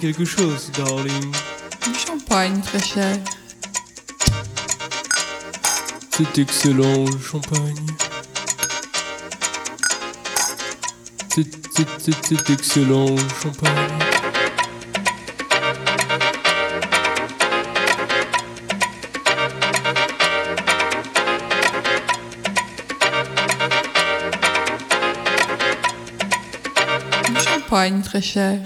Quelque chose, darling. Du champagne, très cher. C'est excellent, le champagne. C'est, excellent, le champagne. Du champagne, très cher.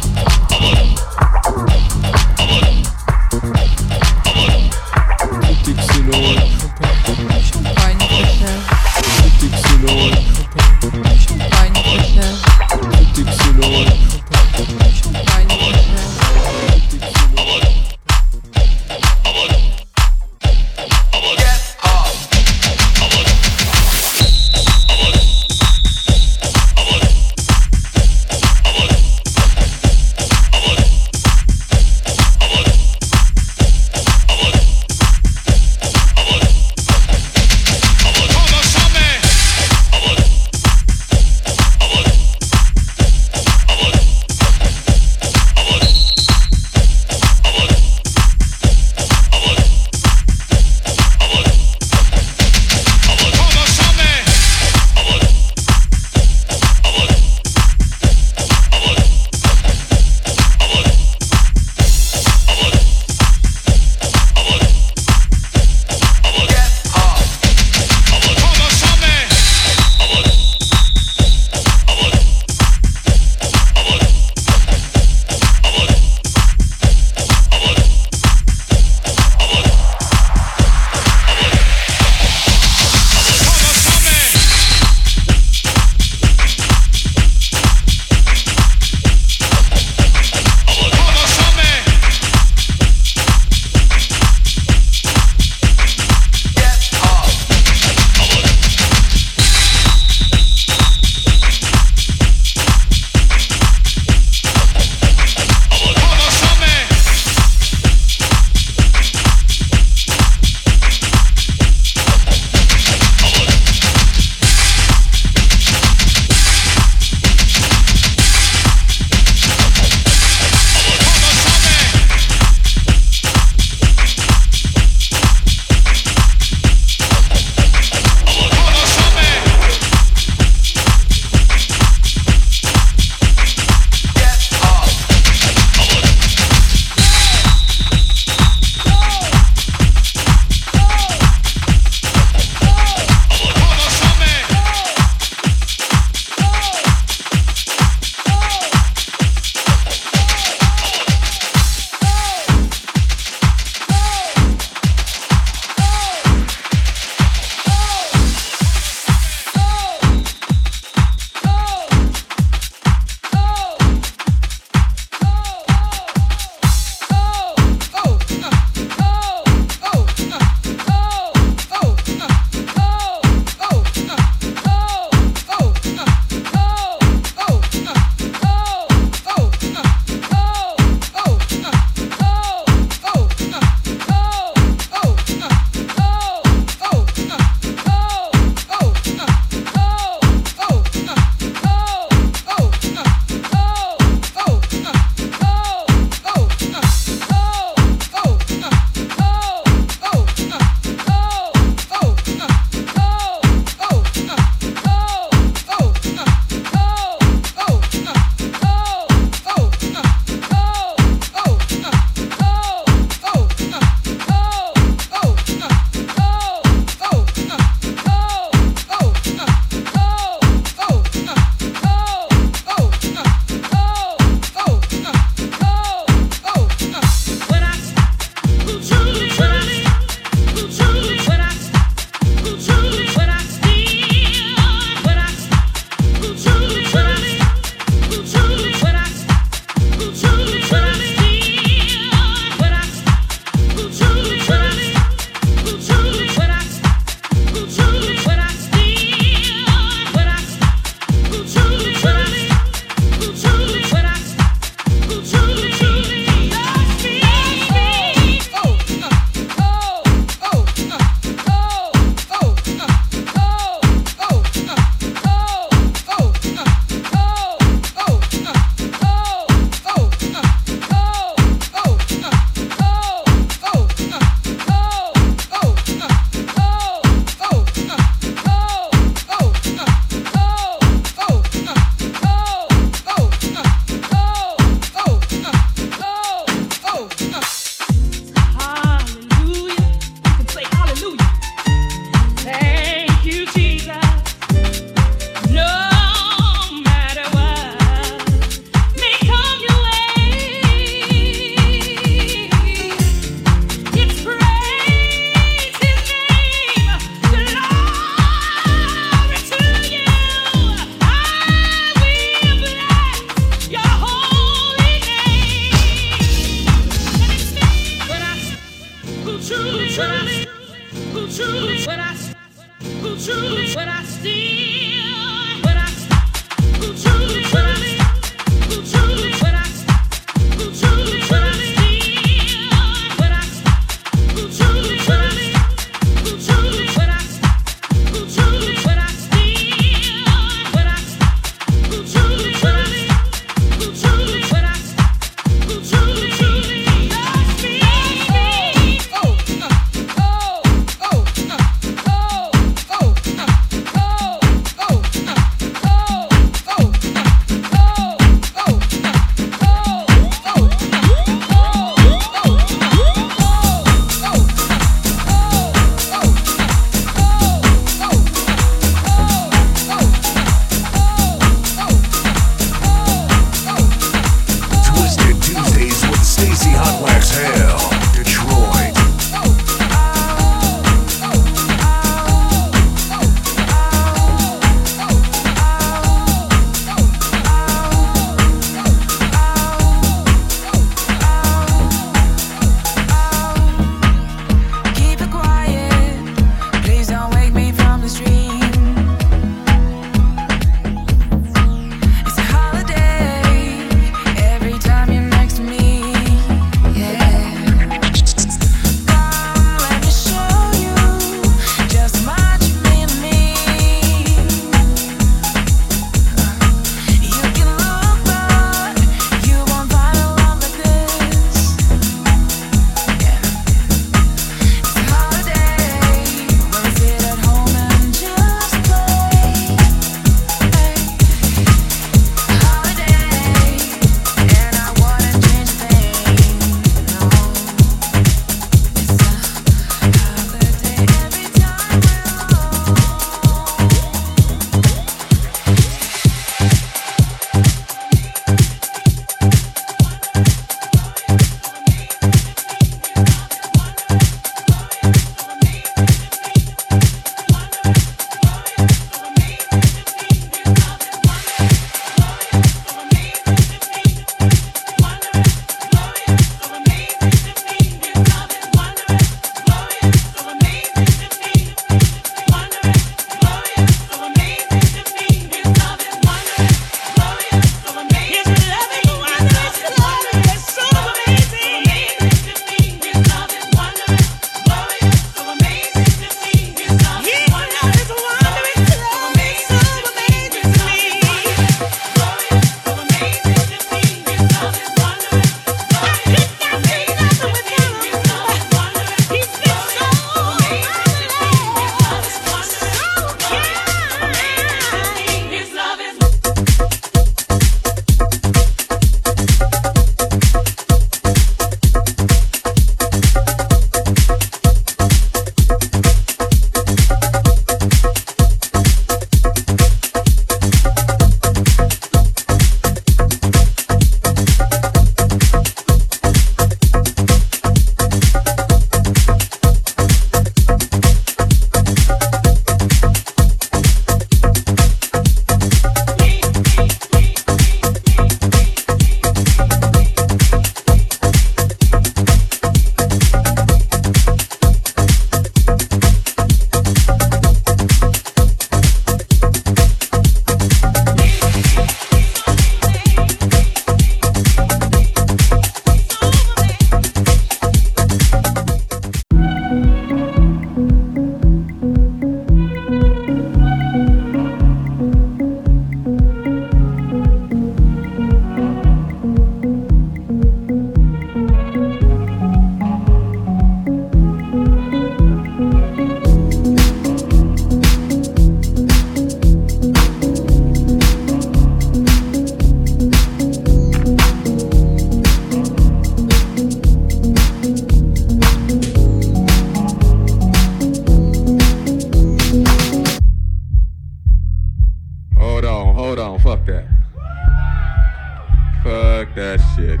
Fuck that shit.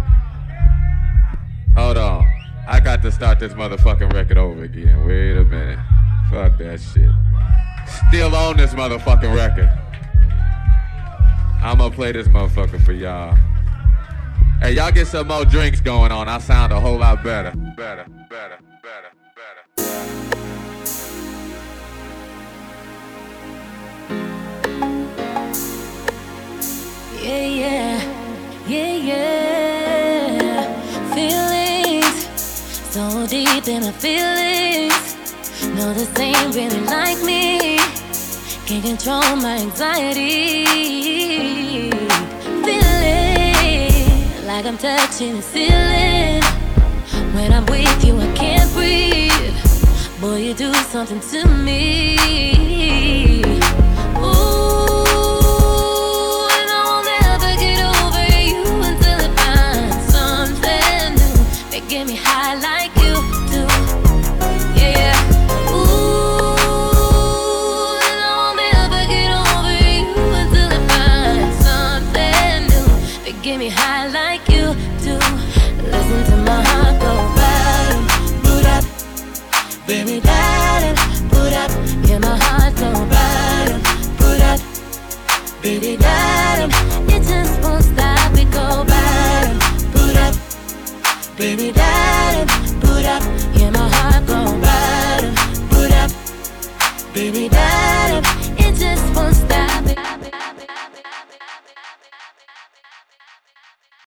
Hold on. I got to start this motherfucking record over again. Wait a minute. Fuck that shit. Still on this motherfucking record. I'm gonna play this motherfucker for y'all. Hey, y'all get some more drinks going on. I sound a whole lot better. Better, better, better, better. Yeah, yeah, so deep in my feelings. No, this ain't really like me. Can't control my anxiety. Feeling like I'm touching the ceiling. When I'm with you, I can't breathe. Boy, you do something to me.